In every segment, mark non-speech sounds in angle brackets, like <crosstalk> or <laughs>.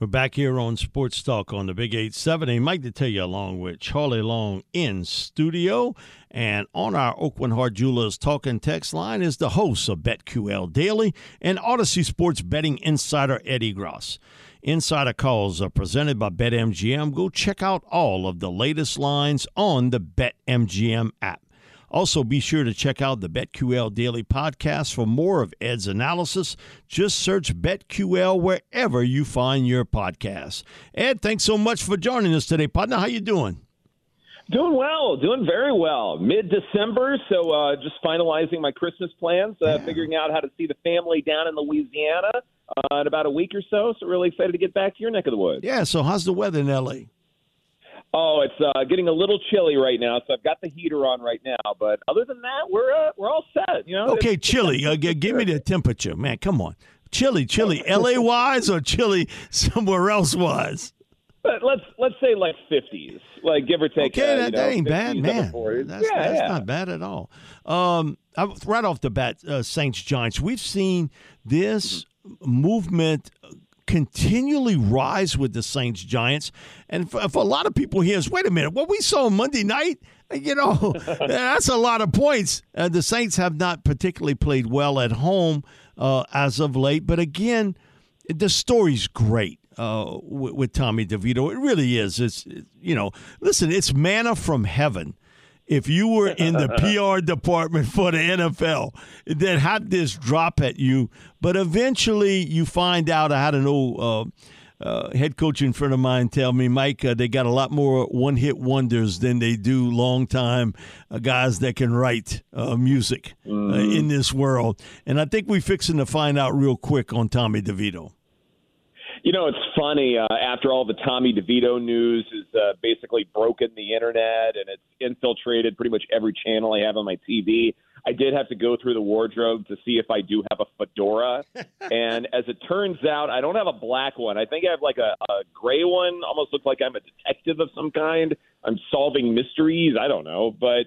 We're back here on Sports Talk on the Big 870. Mike Detillier along with Charlie Long in studio. And on our Aucoin Hart Jewelers talking text line is the host of BetQL Daily and Audacy Sports betting insider Ed Egros. Insider calls are presented by BetMGM. Go check out all of the latest lines on the BetMGM app. Also, be sure to check out the BetQL Daily Podcast for more of Ed's analysis. Just search BetQL wherever you find your podcasts. Ed, thanks so much for joining us today, partner. How you doing? Doing well, doing very well. Mid December, so uh, just finalizing my Christmas plans, uh, yeah. figuring out how to see the family down in Louisiana uh, in about a week or so. So, really excited to get back to your neck of the woods. Yeah, so how's the weather in LA? Oh, it's uh, getting a little chilly right now, so I've got the heater on right now. But other than that, we're uh, we're all set. You know. Okay, it's, chilly. Uh, g- give me the temperature, man. Come on, chilly, chilly. L.A. wise or chilly somewhere else wise? But let's let's say like fifties, like give or take. Okay, uh, that, know, that ain't bad, man. That's, yeah, that's yeah. not bad at all. Um, I, right off the bat, uh, Saints Giants. We've seen this movement continually rise with the Saints Giants. And for, for, a lot of people here is wait a minute, what we saw Monday night, you know, <laughs> that's a lot of points. Uh, the Saints have not particularly played well at home uh, as of late. But again, the story's great. Uh, with, with Tommy DeVito, it really is. It's you know, listen, it's manna from heaven if you were in the <laughs> PR department for the NFL that had this drop at you, but eventually you find out. I had an old uh, uh, head coach in front of mine tell me, Mike, uh, they got a lot more one hit wonders than they do long time uh, guys that can write uh, music uh, mm-hmm. in this world. And I think we're fixing to find out real quick on Tommy DeVito. You know, it's funny. Uh, after all the Tommy DeVito news has uh, basically broken the internet and it's infiltrated pretty much every channel I have on my TV, I did have to go through the wardrobe to see if I do have a fedora. <laughs> and as it turns out, I don't have a black one. I think I have like a, a gray one. Almost looks like I'm a detective of some kind. I'm solving mysteries. I don't know, but.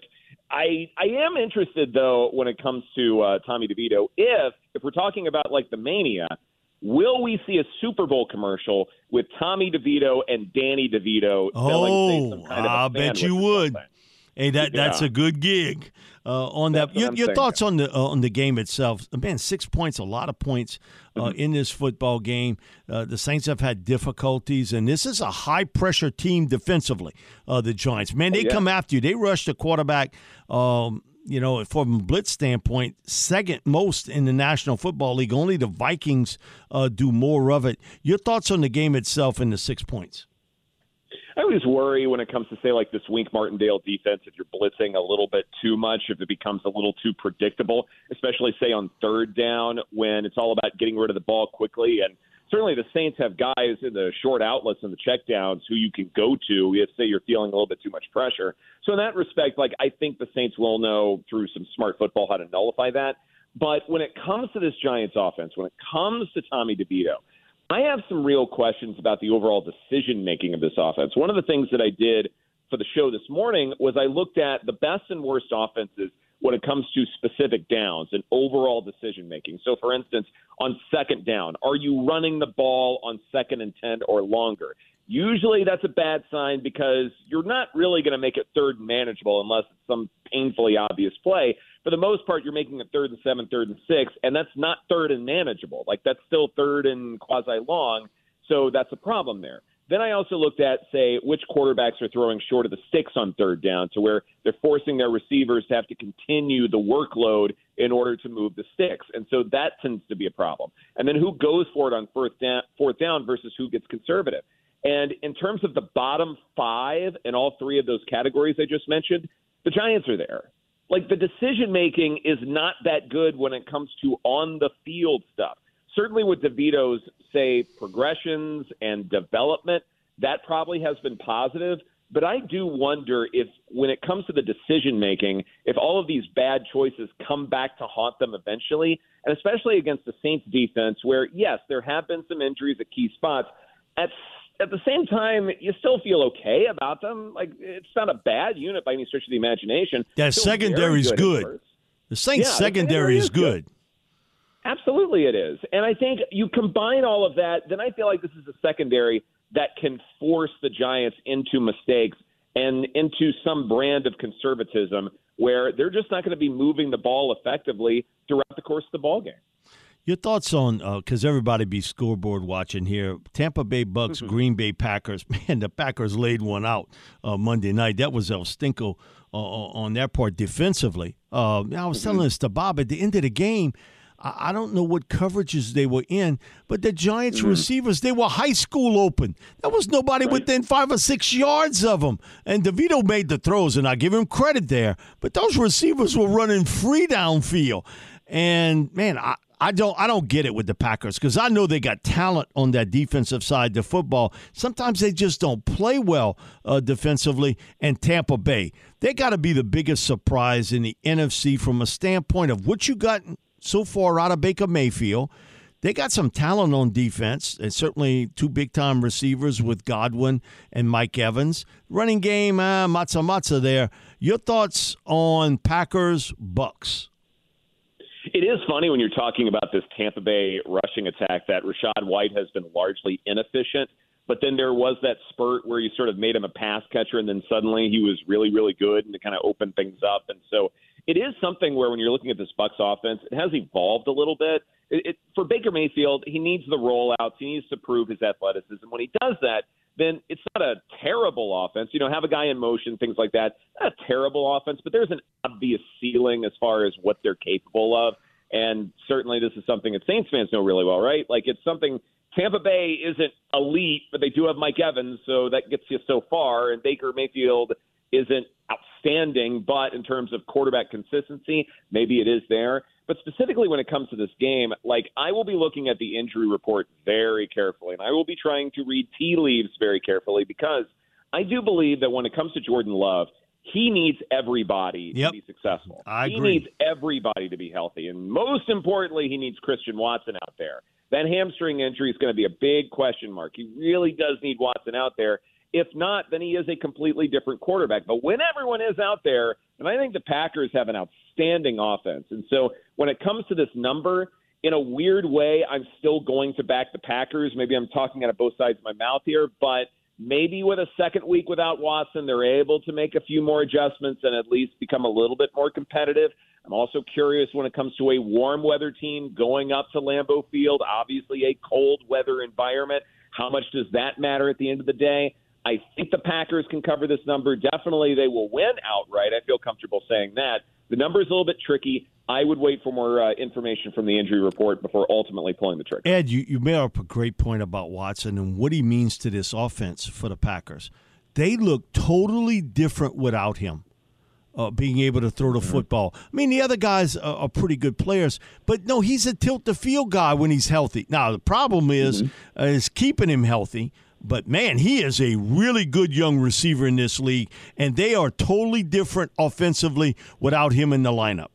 I I am interested though when it comes to uh, Tommy DeVito. If if we're talking about like the mania, Will we see a Super Bowl commercial with Tommy DeVito and Danny DeVito? Oh, kind of I bet you would. Hey, that yeah. that's a good gig. Uh, on that's that, your, your thoughts on the uh, on the game itself? Man, six points, a lot of points uh, mm-hmm. in this football game. Uh, the Saints have had difficulties, and this is a high pressure team defensively. Uh, the Giants, man, they oh, yeah. come after you. They rush the quarterback. Um, you know, from a blitz standpoint, second most in the National Football League. Only the Vikings uh, do more of it. Your thoughts on the game itself and the six points? I always worry when it comes to say like this Wink Martindale defense if you're blitzing a little bit too much, if it becomes a little too predictable, especially say on third down when it's all about getting rid of the ball quickly and certainly the Saints have guys in the short outlets and the checkdowns who you can go to if say you're feeling a little bit too much pressure. So in that respect, like I think the Saints will know through some smart football how to nullify that. But when it comes to this Giants offense, when it comes to Tommy DeVito, I have some real questions about the overall decision making of this offense. One of the things that I did for the show this morning was I looked at the best and worst offenses when it comes to specific downs and overall decision making. So, for instance, on second down, are you running the ball on second and 10 or longer? Usually that's a bad sign because you're not really going to make it third manageable unless it's some painfully obvious play. For the most part, you're making it third and seven, third and six, and that's not third and manageable. Like that's still third and quasi long. So that's a problem there. Then I also looked at, say, which quarterbacks are throwing short of the sticks on third down to where they're forcing their receivers to have to continue the workload in order to move the sticks. And so that tends to be a problem. And then who goes for it on fourth down, fourth down versus who gets conservative. And in terms of the bottom five in all three of those categories I just mentioned, the Giants are there. Like the decision making is not that good when it comes to on the field stuff. Certainly with DeVito's say progressions and development, that probably has been positive. But I do wonder if, when it comes to the decision making, if all of these bad choices come back to haunt them eventually, and especially against the Saints defense, where, yes, there have been some injuries at key spots. At, at the same time, you still feel okay about them. Like, it's not a bad unit by any stretch of the imagination. That secondary is good. good. The Saints' yeah, secondary is good. good. Absolutely, it is. And I think you combine all of that, then I feel like this is a secondary that can force the Giants into mistakes and into some brand of conservatism where they're just not going to be moving the ball effectively throughout the course of the ball game. Your thoughts on because uh, everybody be scoreboard watching here. Tampa Bay Bucs, mm-hmm. Green Bay Packers. <laughs> Man, the Packers laid one out uh, Monday night. That was El Stinko uh, on their part defensively. Uh, I was mm-hmm. telling this to Bob at the end of the game. I don't know what coverages they were in, but the Giants mm-hmm. receivers, they were high school open. There was nobody right. within five or six yards of them. And DeVito made the throws, and I give him credit there. But those receivers were running free downfield. And man, I, I don't I don't get it with the Packers because I know they got talent on that defensive side of football. Sometimes they just don't play well uh, defensively. And Tampa Bay, they got to be the biggest surprise in the NFC from a standpoint of what you got so far out of Baker Mayfield. They got some talent on defense, and certainly two big time receivers with Godwin and Mike Evans. Running game, uh, matza matza there. Your thoughts on Packers Bucs? It is funny when you're talking about this Tampa Bay rushing attack that Rachaad White has been largely inefficient. But then there was that spurt where you sort of made him a pass catcher, and then suddenly he was really, really good, and to kind of open things up. And so it is something where when you're looking at this Bucs offense, it has evolved a little bit. It, it, for Baker Mayfield, he needs the rollouts. He needs to prove his athleticism. When he does that, then it's not a terrible offense. You know, have a guy in motion, things like that. Not a terrible offense, but there's an obvious ceiling as far as what they're capable of. And certainly, this is something that Saints fans know really well, right? Like it's something Tampa Bay isn't elite, but they do have Mike Evans, so that gets you so far. And Baker Mayfield isn't outstanding, but in terms of quarterback consistency, maybe it is there. But specifically when it comes to this game, like I will be looking at the injury report very carefully, and I will be trying to read tea leaves very carefully because I do believe that when it comes to Jordan Love, he needs everybody yep. to be successful. I he agree. needs everybody to be healthy, and most importantly, he needs Christian Watson out there. That hamstring injury is going to be a big question mark. He really does need Watson out there. If not, then he is a completely different quarterback. But when everyone is out there, and I think the Packers have an outstanding offense. And so when it comes to this number, in a weird way, I'm still going to back the Packers. Maybe I'm talking out of both sides of my mouth here, but maybe with a second week without Watson, they're able to make a few more adjustments and at least become a little bit more competitive. I'm also curious when it comes to a warm weather team going up to Lambeau Field, obviously a cold weather environment. How much does that matter at the end of the day? I think the Packers can cover this number. Definitely, they will win outright. I feel comfortable saying that. The number is a little bit tricky. I would wait for more uh, information from the injury report before ultimately pulling the trigger. Ed, you, you made up a great point about Watson and what he means to this offense for the Packers. They look totally different without him. Uh, being able to throw the mm-hmm. football. I mean, the other guys are, are, pretty good players, but no, he's a tilt the field guy when he's healthy. Now the problem is mm-hmm. uh, is keeping him healthy. But man, he is a really good young receiver in this league, and they are totally different offensively without him in the lineup.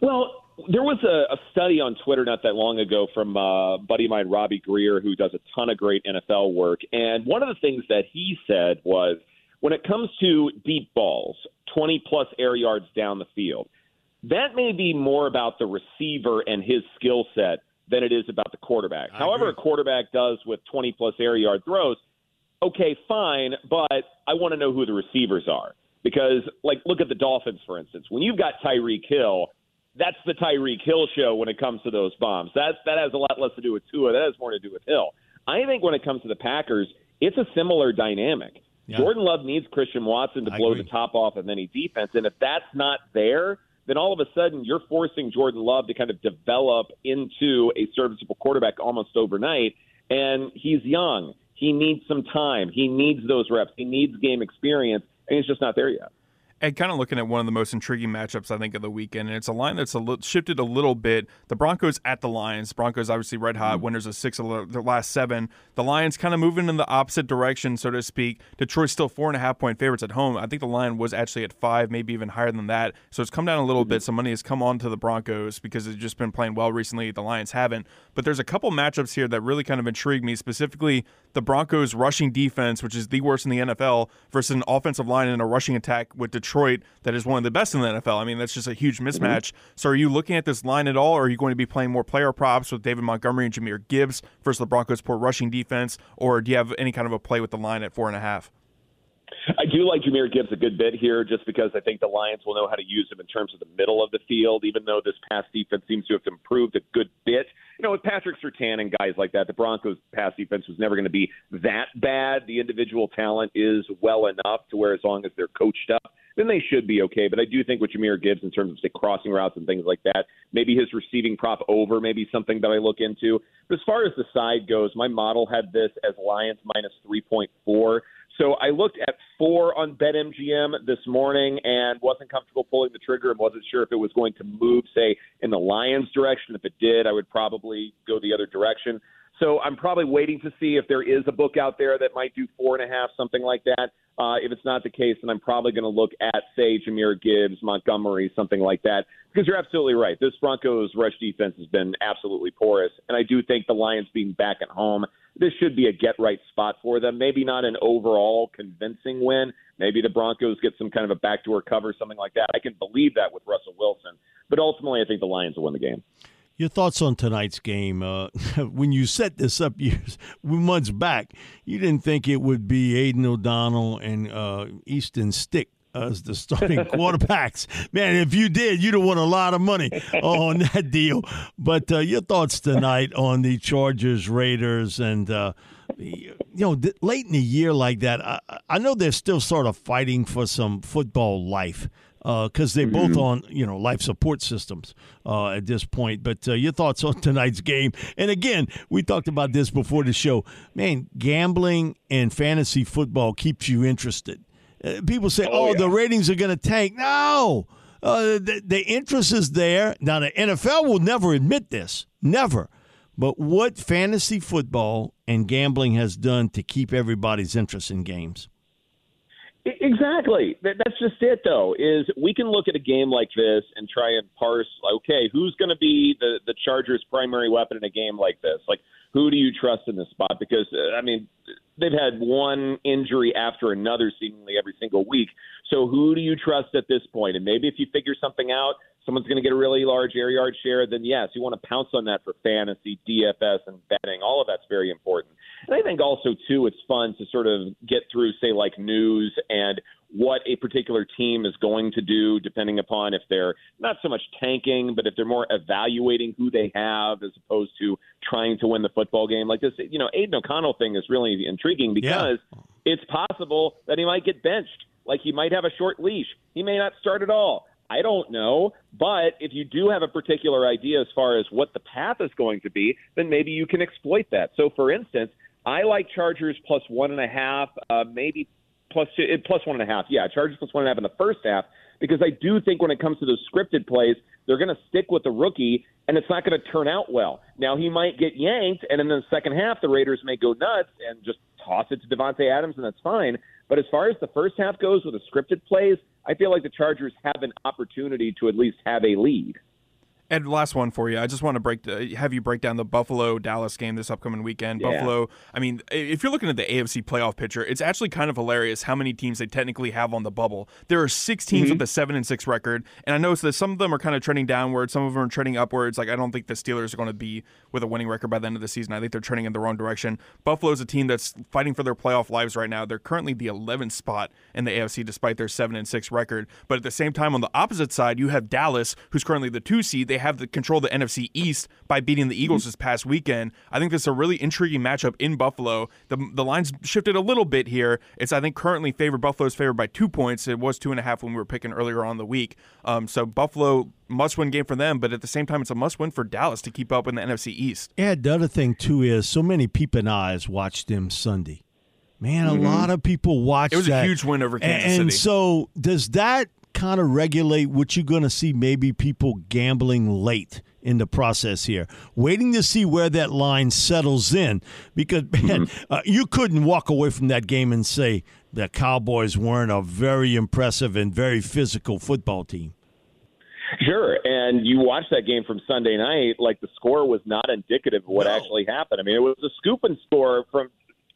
Well, there was a, a study on Twitter not that long ago from uh, a buddy of mine, Robbie Greer, who does a ton of great NFL work. And one of the things that he said was when it comes to deep balls, 20 plus air yards down the field, that may be more about the receiver and his skill set than it is about the quarterback. I However, agree. a quarterback does with 20 plus air yard throws, okay, fine, but I want to know who the receivers are. Because, like, look at the Dolphins, for instance. When you've got Tyreek Hill, that's the Tyreek Hill show when it comes to those bombs. That, that has a lot less to do with Tua. That has more to do with Hill. I think when it comes to the Packers, it's a similar dynamic. Yeah. Jordan Love needs Christian Watson to blow the top off of any defense. And if that's not there – then all of a sudden you're forcing Jordan Love to kind of develop into a serviceable quarterback almost overnight. And he's young. He needs some time. He needs those reps. He needs game experience, and he's just not there yet. And kind of looking at one of the most intriguing matchups I think of the weekend, and it's a line that's a li- shifted a little bit. The Broncos at the Lions. Broncos obviously red hot, mm-hmm. winners of six of their last seven. The Lions kind of moving in the opposite direction, so to speak. Detroit's still four and a half point favorites at home. I think the line was actually at five, maybe even higher than that. So it's come down a little mm-hmm. bit. Some money has come on to the Broncos because they've just been playing well recently. The Lions haven't. But there's a couple matchups here that really kind of intrigue me, specifically the Broncos' rushing defense, which is the worst in the NFL, versus an offensive line and a rushing attack with Detroit that is one of the best in the NFL. I mean, that's just a huge mm-hmm. mismatch. Mm-hmm. So, are you looking at this line at all, or are you going to be playing more player props with David Montgomery and Jahmyr Gibbs versus the Broncos' poor rushing defense, or do you have any kind of a play with the line at four and a half? I do like Jahmyr Gibbs a good bit here just because I think the Lions will know how to use him in terms of the middle of the field, even though this pass defense seems to have improved a good bit. You know, with Patrick Surtain and guys like that, the Broncos' pass defense was never going to be that bad. The individual talent is well enough to where as long as they're coached up, then they should be okay. But I do think with Jahmyr Gibbs in terms of say crossing routes and things like that, maybe his receiving prop over, maybe something that I look into. But as far as the side goes, my model had this as Lions minus 3.4. So I looked at four on BetMGM this morning and wasn't comfortable pulling the trigger and wasn't sure if it was going to move, say, in the Lions' direction. If it did, I would probably go the other direction. So I'm probably waiting to see if there is a book out there that might do four and a half, something like that. Uh, if it's not the case, then I'm probably going to look at, say, Jahmyr Gibbs, Montgomery, something like that. Because you're absolutely right. This Broncos rush defense has been absolutely porous. And I do think the Lions being back at home this should be a get right spot for them. Maybe not an overall convincing win. Maybe the Broncos get some kind of a backdoor cover, something like that. I can believe that with Russell Wilson. But ultimately, I think the Lions will win the game. Your thoughts on tonight's game? Uh, <laughs> when you set this up years <laughs> months back, you didn't think it would be Aidan O'Donnell and uh, Easton Stick as the starting <laughs> quarterbacks. Man, if you did, you'd have won a lot of money on that deal. But uh, your thoughts tonight on the Chargers, Raiders, and uh, you know, th- late in the year like that, I, I, know they're still sort of fighting for some football life because uh, they're both mm-hmm. on you know life support systems uh, at this point. But uh, your thoughts on <laughs> tonight's game? And again, we talked about this before the show. Man, gambling and fantasy football keeps you interested. Uh, people say, "Oh, oh yeah. the ratings are going to tank." No, uh, the, the interest is there. Now, the NFL will never admit this, never. But what fantasy football and gambling has done to keep everybody's interest in games? Exactly. That's just it, though. Is we can look at a game like this and try and parse. Okay, who's going to be the the Chargers' primary weapon in a game like this? Like, who do you trust in this spot? Because uh, I mean, they've had one injury after another seemingly every single week. So who do you trust at this point? And maybe if you figure something out, someone's going to get a really large air yard share, then yes, you want to pounce on that for fantasy, DFS, and betting. All of that's very important. And I think also too, it's fun to sort of get through, say, like news and what a particular team is going to do, depending upon if they're not so much tanking, but if they're more evaluating who they have as opposed to trying to win the football game. Like this, you know, Aidan O'Connell thing is really intriguing because yeah. it's possible that he might get benched. Like he might have a short leash. He may not start at all. I don't know. But if you do have a particular idea as far as what the path is going to be, then maybe you can exploit that. So, for instance, I like Chargers plus one and a half, uh, maybe plus two, eh, plus one and a half. Yeah, Chargers plus one and a half in the first half because I do think when it comes to those scripted plays, they're going to stick with the rookie, and it's not going to turn out well. Now he might get yanked, and in the second half, the Raiders may go nuts and just toss it to Davante Adams, and that's fine. But as far as the first half goes with the scripted plays, I feel like the Chargers have an opportunity to at least have a lead. And last one for you. I just want to break have you break down the Buffalo Dallas game this upcoming weekend. Yeah. Buffalo. I mean, if you're looking at the AFC playoff picture, it's actually kind of hilarious how many teams they technically have on the bubble. There are six teams mm-hmm. with a seven and six record, and I noticed that some of them are kind of trending downwards, some of them are trending upwards. Like I don't think the Steelers are going to be with a winning record by the end of the season. I think they're trending in the wrong direction. Buffalo's a team that's fighting for their playoff lives right now. They're currently the 11th spot in the AFC despite their seven and six record. But at the same time, on the opposite side, you have Dallas, who's currently the two seed. They have the control the NFC East by beating the Eagles this past weekend. I think this is a really intriguing matchup in Buffalo. The the lines shifted a little bit here. It's I think currently favored Buffalo's favored by two points. It was two and a half when we were picking earlier on the week. Um, so Buffalo must win game for them, but at the same time, it's a must win for Dallas to keep up in the NFC East. Yeah, the other thing too is so many peeping eyes watched them Sunday. Man, a mm-hmm. lot of people watched. It was that. a huge win over Kansas and, City. And so, does that kind of regulate what you're going to see? Maybe people gambling late in the process here, waiting to see where that line settles in. Because man, mm-hmm. uh, you couldn't walk away from that game and say the Cowboys weren't a very impressive and very physical football team. Sure, and you watch that game from Sunday night, like the score was not indicative of what no. actually happened. I mean, it was a scoop and score from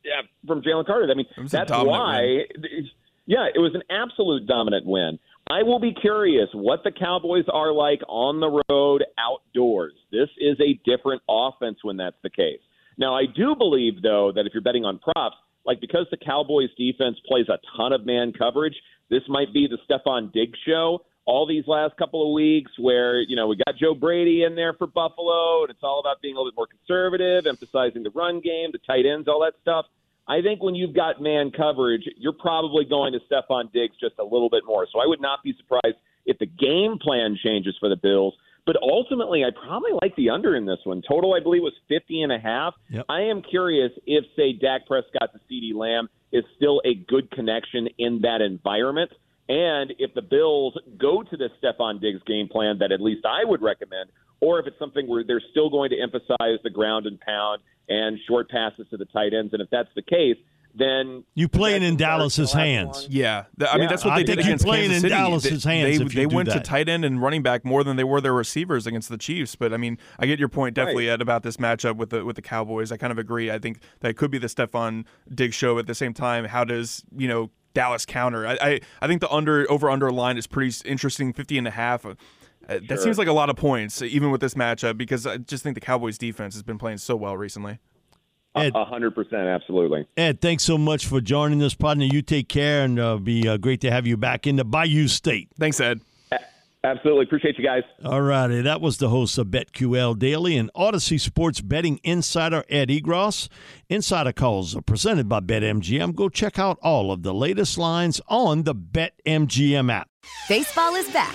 yeah, from Jalen Carter. I mean, that's why. Win. Yeah, it was an absolute dominant win. I will be curious what the Cowboys are like on the road outdoors. This is a different offense when that's the case. Now, I do believe, though, that if you're betting on props, like because the Cowboys defense plays a ton of man coverage, this might be the Stefon Diggs show all these last couple of weeks where, you know, we got Joe Brady in there for Buffalo, and it's all about being a little bit more conservative, emphasizing the run game, the tight ends, all that stuff. I think when you've got man coverage, you're probably going to Stefon Diggs just a little bit more. So I would not be surprised if the game plan changes for the Bills. But ultimately, I probably like the under in this one. Total, I believe, was 50 and a half. Yep. I am curious if, say, Dak Prescott to CeeDee Lamb is still a good connection in that environment. And if the Bills go to the Stefon Diggs game plan that at least I would recommend, or if it's something where they're still going to emphasize the ground and pound and short passes to the tight ends, and if that's the case, then you playing in Dallas's hands. Yeah, I mean that's what they I did against playing Kansas in City. Dallas's they, hands. They, they went that. to tight end and running back more than they were their receivers against the Chiefs. But I mean, I get your point definitely right. Ed about this matchup with the with the Cowboys. I kind of agree. I think that could be the Stefon Diggs show. At the same time, how does you know Dallas counter. I, I, I think the under over under line is pretty interesting, 50 and a half. Uh, that sure. seems like a lot of points, even with this matchup, because I just think the Cowboys defense has been playing so well recently. A hundred percent, absolutely. Ed, thanks so much for joining us, partner. You take care, and uh, be uh, great to have you back in the Bayou State. Thanks, Ed. Absolutely. Appreciate you guys. All righty. That was the host of BetQL Daily and Audacy Sports Betting Insider Ed Egros. Insider calls are presented by BetMGM. Go check out all of the latest lines on the BetMGM app. Baseball is back,